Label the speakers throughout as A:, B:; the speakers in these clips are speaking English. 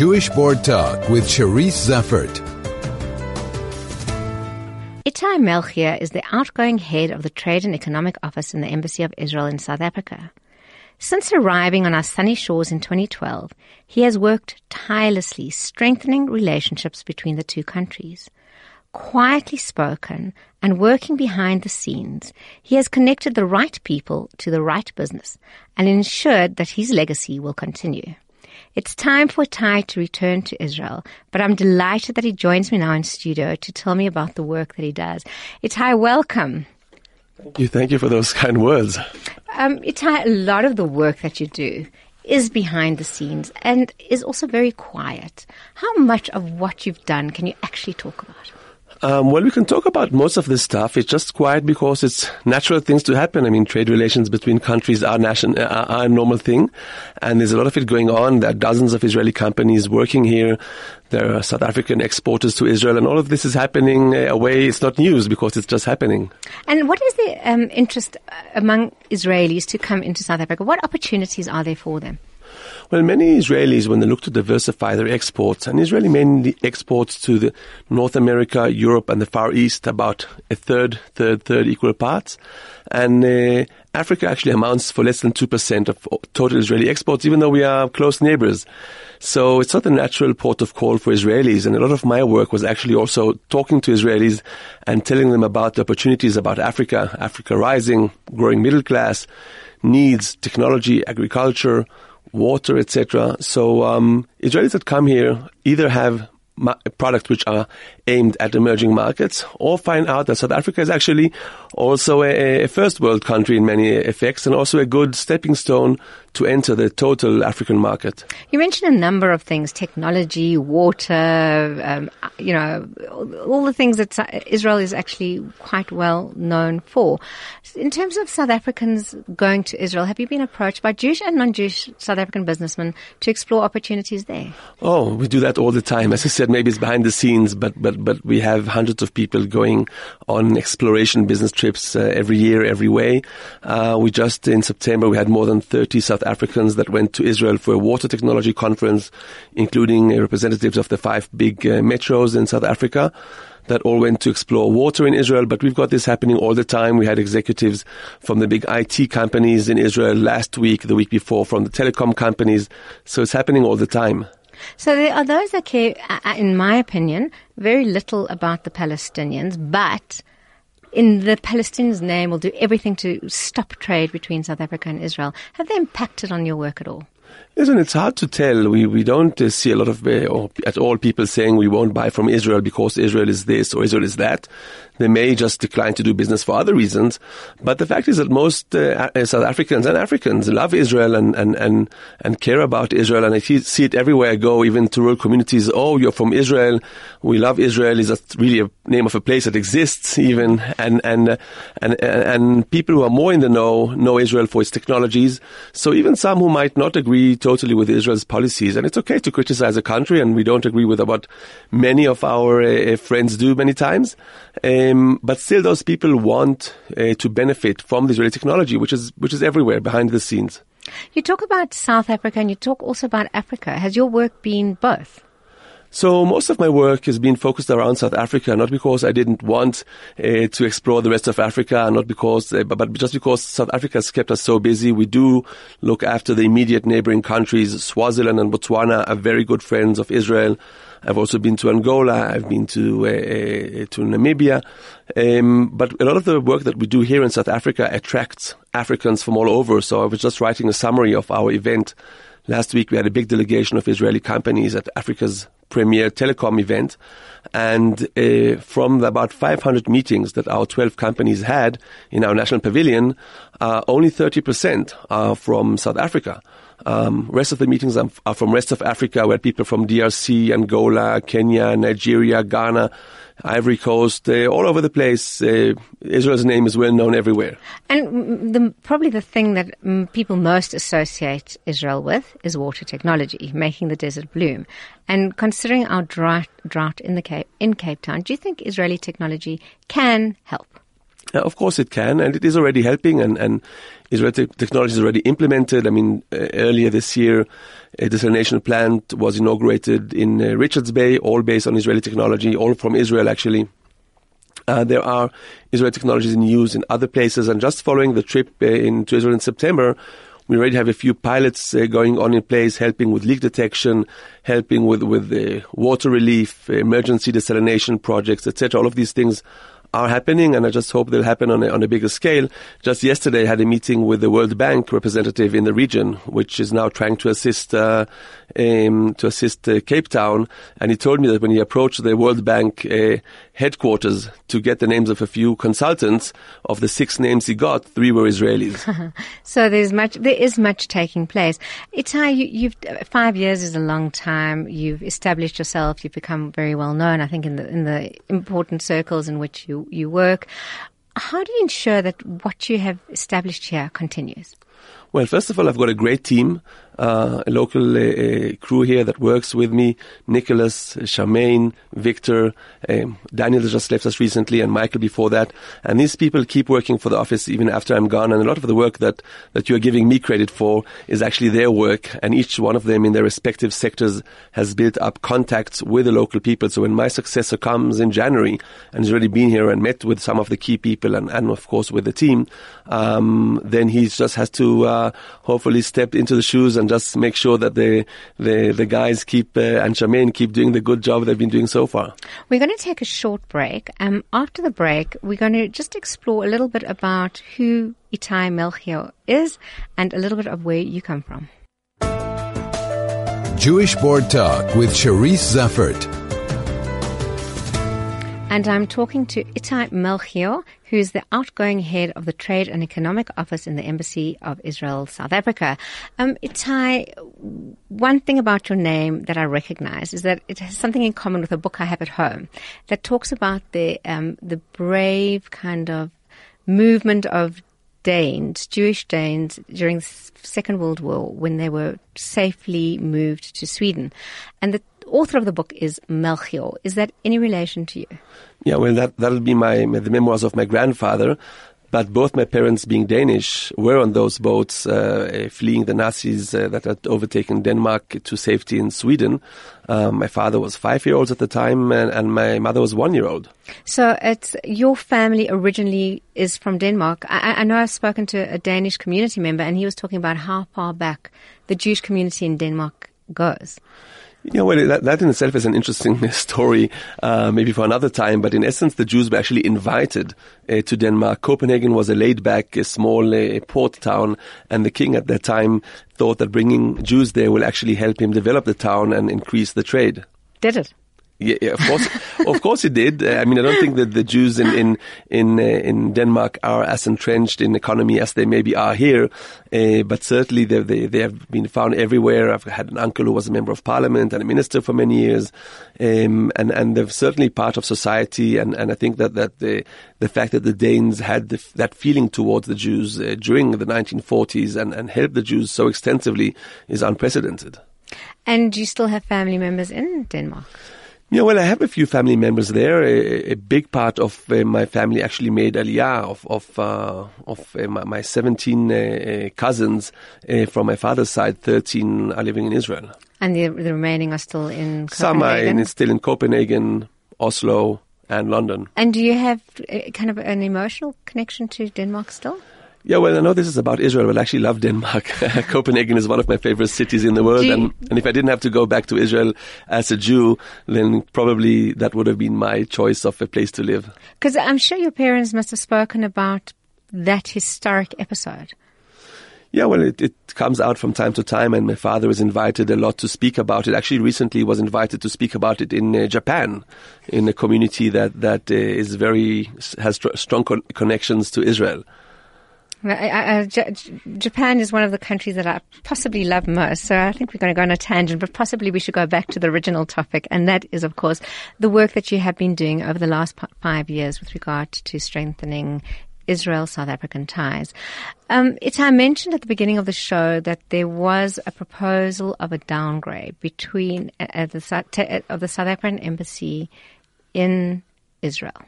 A: Jewish Board Talk with Cherise Zeffert.
B: Itai Melchior is the outgoing head of the Trade and Economic Office in the Embassy of Israel in South Africa. Since arriving on our sunny shores in 2012, he has worked tirelessly strengthening relationships between the two countries. Quietly spoken and working behind the scenes, he has connected the right people to the right business and ensured that his legacy will continue. It's time for Ty to return to Israel, but I'm delighted that he joins me now in studio to tell me about the work that he does. Itai, welcome.
C: Thank you. Thank you for those kind words.
B: Um, Itai, a lot of the work that you do is behind the scenes and is also very quiet. How much of what you've done can you actually talk about?
C: Um, well, we can talk about most of this stuff. It's just quiet because it's natural things to happen. I mean, trade relations between countries are, nation, are, are a normal thing, and there's a lot of it going on. There are dozens of Israeli companies working here. There are South African exporters to Israel, and all of this is happening uh, away. It's not news because it's just happening.
B: And what is the um, interest uh, among Israelis to come into South Africa? What opportunities are there for them?
C: Well, many Israelis, when they look to diversify their exports, and Israeli mainly exports to the North America, Europe, and the Far East about a third, third, third equal parts. And uh, Africa actually amounts for less than 2% of total Israeli exports, even though we are close neighbors. So it's not a natural port of call for Israelis. And a lot of my work was actually also talking to Israelis and telling them about the opportunities about Africa, Africa rising, growing middle class, needs, technology, agriculture, water, etc. So um, Israelis that come here either have products which are aimed at emerging markets, or find out that South Africa is actually also a, a first world country in many effects, and also a good stepping stone to enter the total African market.
B: You mentioned a number of things: technology, water, um, you know, all the things that Israel is actually quite well known for. In terms of South Africans going to Israel, have you been approached by Jewish and non-Jewish South African businessmen to explore opportunities there?
C: Oh, we do that all the time. As I said, maybe it's behind the scenes, but but but we have hundreds of people going on exploration business trips uh, every year, every way. Uh, we just in September we had more than 30 South Africans that went to Israel for a water technology conference, including representatives of the five big uh, metros in South Africa that all went to explore water in Israel, but we've got this happening all the time. We had executives from the big IT companies in Israel last week, the week before, from the telecom companies. So it's happening all the time.
B: So there are those that care, uh, uh, in my opinion, very little about the Palestinians, but in the Palestinians' name will do everything to stop trade between South Africa and Israel. Have they impacted on your work at all?
C: Listen, it's hard to tell. We we don't uh, see a lot of uh, or at all people saying we won't buy from Israel because Israel is this or Israel is that. They may just decline to do business for other reasons. But the fact is that most uh, South Africans and Africans love Israel and, and, and, and care about Israel. And I see it everywhere I go, even to rural communities. Oh, you're from Israel. We love Israel. Is that really a name of a place that exists even? And, and, uh, and, and people who are more in the know know Israel for its technologies. So even some who might not agree totally with Israel's policies, and it's okay to criticize a country, and we don't agree with what many of our uh, friends do many times. Um, but still, those people want uh, to benefit from the Israeli technology, which is which is everywhere behind the scenes.
B: You talk about South Africa, and you talk also about Africa. Has your work been both?
C: So most of my work has been focused around South Africa, not because I didn't want uh, to explore the rest of Africa, not because, uh, but, but just because South Africa has kept us so busy. We do look after the immediate neighboring countries. Swaziland and Botswana are very good friends of Israel. I've also been to Angola. I've been to uh, uh, to Namibia. Um, but a lot of the work that we do here in South Africa attracts Africans from all over. So I was just writing a summary of our event. Last week we had a big delegation of Israeli companies at Africa's premier telecom event. And uh, from about 500 meetings that our 12 companies had in our national pavilion, uh, only 30% are from South Africa. Um, rest of the meetings are, are from rest of Africa, where people from DRC, Angola, Kenya, Nigeria, Ghana, Ivory Coast, uh, all over the place. Uh, Israel's name is well known everywhere.
B: And the, probably the thing that people most associate Israel with is water technology, making the desert bloom. And considering our drought, drought in the Cape, in Cape Town, do you think Israeli technology can help?
C: of course it can, and it is already helping. And, and Israeli te- technology is already implemented. I mean, uh, earlier this year, a desalination plant was inaugurated in uh, Richards Bay, all based on Israeli technology, all from Israel actually. Uh, there are Israeli technologies in use in other places, and just following the trip uh, into Israel in September, we already have a few pilots uh, going on in place, helping with leak detection, helping with with uh, water relief, emergency desalination projects, etc. All of these things are happening, and I just hope they'll happen on a, on a bigger scale. Just yesterday, I had a meeting with the World Bank representative in the region, which is now trying to assist uh, um, to assist uh, Cape Town, and he told me that when he approached the World Bank uh, headquarters to get the names of a few consultants, of the six names he got, three were Israelis.
B: so there's much, there is much taking place. Itai, you, you've five years is a long time. You've established yourself. You've become very well known. I think in the in the important circles in which you you work. How do you ensure that what you have established here continues?
C: Well, first of all, I've got a great team uh, a local uh, crew here that works with me, Nicholas, Charmaine, Victor, um, Daniel just left us recently, and Michael before that. And these people keep working for the office even after I'm gone. And a lot of the work that, that you're giving me credit for is actually their work. And each one of them in their respective sectors has built up contacts with the local people. So when my successor comes in January and has already been here and met with some of the key people and, and of course with the team, um, then he just has to uh, hopefully step into the shoes and just make sure that the the, the guys keep uh, and Charmaine keep doing the good job they've been doing so far.
B: We're going to take a short break. Um, after the break, we're going to just explore a little bit about who Itai Melchior is and a little bit of where you come from.
A: Jewish Board Talk with Cherise Zeffert
B: and I'm talking to Itai Melchior, who is the outgoing head of the Trade and Economic Office in the Embassy of Israel, South Africa. Um, Itai, one thing about your name that I recognize is that it has something in common with a book I have at home that talks about the um, the brave kind of movement of Danes, Jewish Danes, during the Second World War when they were safely moved to Sweden. And the author of the book is Melchior. Is that any relation to you?
C: Yeah, well, that, that'll be my, the memoirs of my grandfather. But both my parents, being Danish, were on those boats uh, fleeing the Nazis uh, that had overtaken Denmark to safety in Sweden. Um, my father was five years old at the time, and, and my mother was one year old.
B: So it's your family originally is from Denmark. I, I know I've spoken to a Danish community member, and he was talking about how far back the Jewish community in Denmark goes.
C: Yeah, well, that, that in itself is an interesting story, uh, maybe for another time. But in essence, the Jews were actually invited uh, to Denmark. Copenhagen was a laid-back, small uh, port town, and the king at that time thought that bringing Jews there will actually help him develop the town and increase the trade.
B: Did it?
C: Yeah, yeah, of course, of course it did. Uh, I mean, I don't think that the Jews in in in, uh, in Denmark are as entrenched in economy as they maybe are here, uh, but certainly they, they they have been found everywhere. I've had an uncle who was a member of parliament and a minister for many years, um, and and they're certainly part of society. And, and I think that that the the fact that the Danes had the, that feeling towards the Jews uh, during the 1940s and and helped the Jews so extensively is unprecedented.
B: And you still have family members in Denmark?
C: Yeah, well, I have a few family members there. A, a big part of uh, my family actually made Aliyah of of uh, of uh, my, my, 17 uh, uh, cousins uh, from my father's side. 13 are living in Israel,
B: and the, the remaining are still in. Copenhagen?
C: Some are in, still in Copenhagen, Oslo, and London.
B: And do you have kind of an emotional connection to Denmark still?
C: Yeah, well, I know this is about Israel, but I actually love Denmark. Copenhagen is one of my favorite cities in the world. And, and if I didn't have to go back to Israel as a Jew, then probably that would have been my choice of a place to live.
B: Because I'm sure your parents must have spoken about that historic episode.
C: Yeah, well, it, it comes out from time to time, and my father is invited a lot to speak about it. Actually, recently was invited to speak about it in uh, Japan, in a community that that uh, is very has strong con- connections to Israel.
B: I, I, J- Japan is one of the countries that I possibly love most. So I think we're going to go on a tangent, but possibly we should go back to the original topic. And that is, of course, the work that you have been doing over the last five years with regard to strengthening Israel South African ties. Um, I mentioned at the beginning of the show that there was a proposal of a downgrade between uh, the, of the South African embassy in Israel.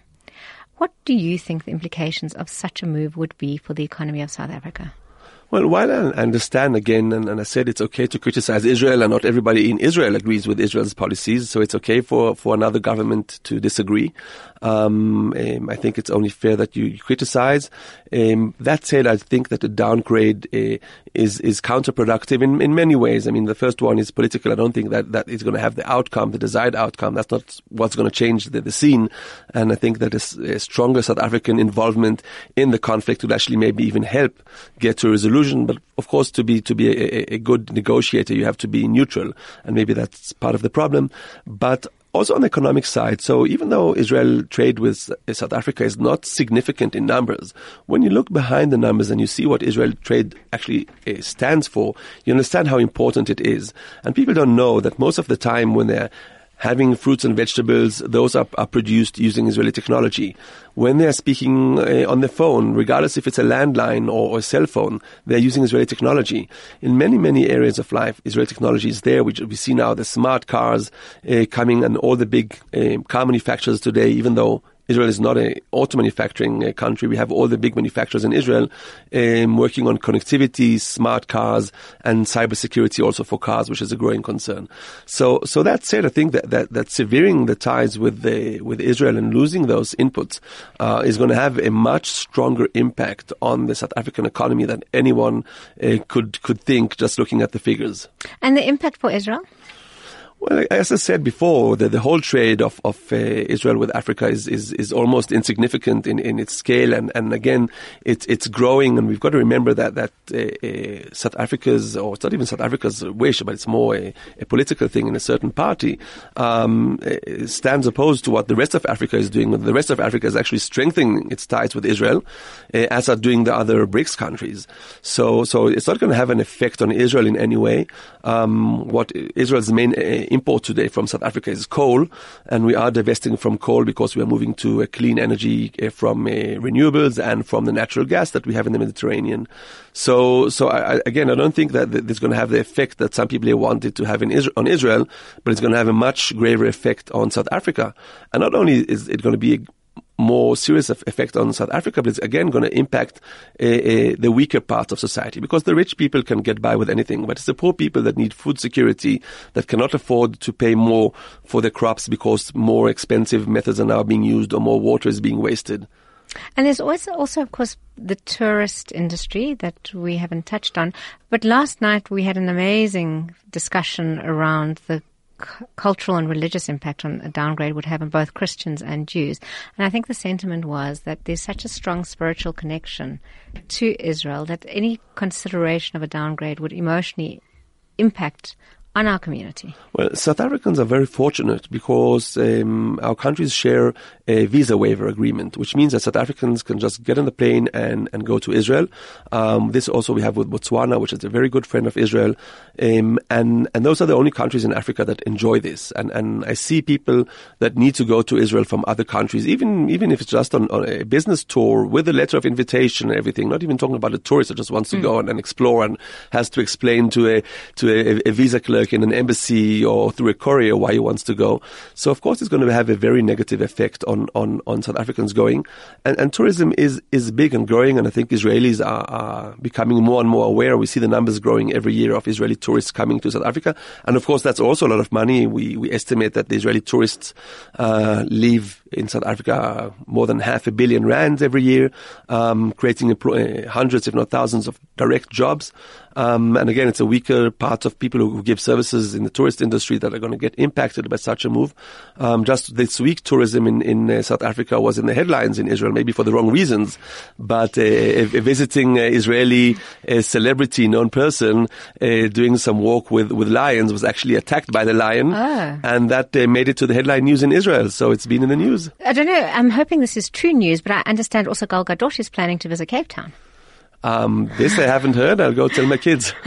B: What do you think the implications of such a move would be for the economy of South Africa?
C: Well, while I understand again, and, and, I said it's okay to criticize Israel, and not everybody in Israel agrees with Israel's policies, so it's okay for, for another government to disagree. Um, um, I think it's only fair that you, you criticize. Um, that said, I think that the downgrade uh, is is counterproductive in, in many ways. I mean, the first one is political. I don't think that that is going to have the outcome, the desired outcome. That's not what's going to change the, the scene. And I think that a, a stronger South African involvement in the conflict would actually maybe even help get to a resolution. But of course, to be to be a, a good negotiator, you have to be neutral, and maybe that's part of the problem. But also on the economic side, so even though Israel trade with South Africa is not significant in numbers, when you look behind the numbers and you see what Israel trade actually uh, stands for, you understand how important it is. And people don't know that most of the time when they're having fruits and vegetables, those are, are produced using Israeli technology. When they're speaking uh, on the phone, regardless if it's a landline or, or, a cell phone, they're using Israeli technology. In many, many areas of life, Israeli technology is there. We, we see now the smart cars uh, coming and all the big uh, car manufacturers today, even though Israel is not a auto manufacturing uh, country. We have all the big manufacturers in Israel um, working on connectivity, smart cars, and cybersecurity also for cars, which is a growing concern. So, so that said, I think that, that, that severing the ties with the, with Israel and losing those inputs uh, is going to have a much stronger impact on the South African economy than anyone uh, could could think just looking at the figures.
B: And the impact for Israel?
C: Well, as I said before, the, the whole trade of, of uh, Israel with Africa is, is, is almost insignificant in, in its scale. And, and again, it's, it's growing. And we've got to remember that, that uh, uh, South Africa's, or it's not even South Africa's wish, but it's more a, a political thing in a certain party, um, uh, stands opposed to what the rest of Africa is doing. The rest of Africa is actually strengthening its ties with Israel, uh, as are doing the other BRICS countries. So, so it's not going to have an effect on Israel in any way. Um, what Israel's main uh, import today from South Africa is coal, and we are divesting from coal because we are moving to a clean energy uh, from uh, renewables and from the natural gas that we have in the Mediterranean. So, so I, again, I don't think that is going to have the effect that some people wanted to have in Israel, on Israel, but it's going to have a much graver effect on South Africa. And not only is it going to be a more serious effect on South Africa, but it's again going to impact uh, uh, the weaker parts of society because the rich people can get by with anything, but it's the poor people that need food security that cannot afford to pay more for their crops because more expensive methods are now being used or more water is being wasted.
B: And there's also, also, of course, the tourist industry that we haven't touched on. But last night we had an amazing discussion around the cultural and religious impact on a downgrade would have on both Christians and Jews. And I think the sentiment was that there's such a strong spiritual connection to Israel that any consideration of a downgrade would emotionally impact on our community?
C: Well, South Africans are very fortunate because um, our countries share a visa waiver agreement, which means that South Africans can just get on the plane and, and go to Israel. Um, this also we have with Botswana, which is a very good friend of Israel. Um, and, and those are the only countries in Africa that enjoy this. And, and I see people that need to go to Israel from other countries, even, even if it's just on, on a business tour with a letter of invitation and everything, not even talking about a tourist that just wants to mm. go and, and, explore and has to explain to a, to a, a visa clerk in an embassy or through a courier why he wants to go. So of course it's going to have a very negative effect on, on, on South Africans going. And, and tourism is, is big and growing, and I think Israelis are, are becoming more and more aware. We see the numbers growing every year of Israeli tourists coming to South Africa. And of course, that's also a lot of money. We, we estimate that the Israeli tourists uh, leave in South Africa more than half a billion rands every year, um, creating uh, hundreds, if not thousands, of direct jobs. Um, and again, it's a weaker part of people who give services in the tourist industry that are going to get impacted by such a move. Um, just this week, tourism in, in uh, South Africa was in the headlines in Israel, maybe for the wrong reasons, but uh, a, a, visiting uh, Israeli celebrity, known person, uh, doing some walk with, with lions was actually attacked by the lion, ah. and that uh, made it to the headline news in Israel. So it's been in the news.
B: I don't know. I'm hoping this is true news, but I understand also Gal Gadot is planning to visit Cape Town.
C: Um, this I haven't heard. I'll go tell my kids.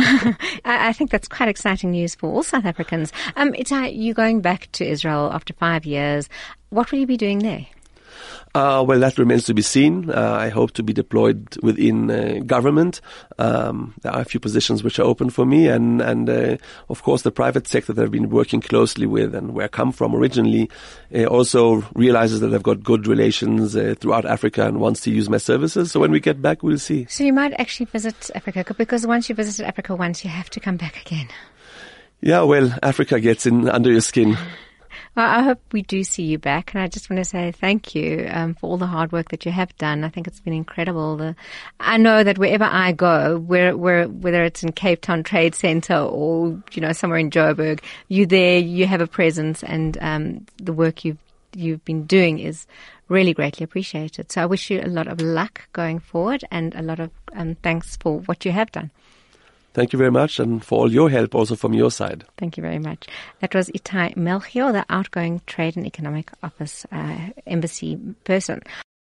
B: I think that's quite exciting news for all South Africans. Um, it's uh, you going back to Israel after five years. What will you be doing there?
C: Uh, well, that remains to be seen. Uh, I hope to be deployed within uh, government. Um, there are a few positions which are open for me, and and uh, of course the private sector that I've been working closely with, and where I come from originally, uh, also realizes that I've got good relations uh, throughout Africa and wants to use my services. So when we get back, we'll see.
B: So you might actually visit Africa because once you visited Africa once, you have to come back again.
C: Yeah, well, Africa gets in under your skin.
B: Well, I hope we do see you back, and I just want to say thank you um, for all the hard work that you have done. I think it's been incredible. The, I know that wherever I go, where, where, whether it's in Cape Town Trade Centre or you know somewhere in Joburg, you're there, you have a presence, and um, the work you've you've been doing is really greatly appreciated. So I wish you a lot of luck going forward, and a lot of um, thanks for what you have done.
C: Thank you very much and for all your help also from your side.
B: Thank you very much. That was Itai Melchior, the outgoing Trade and Economic Office uh, Embassy person.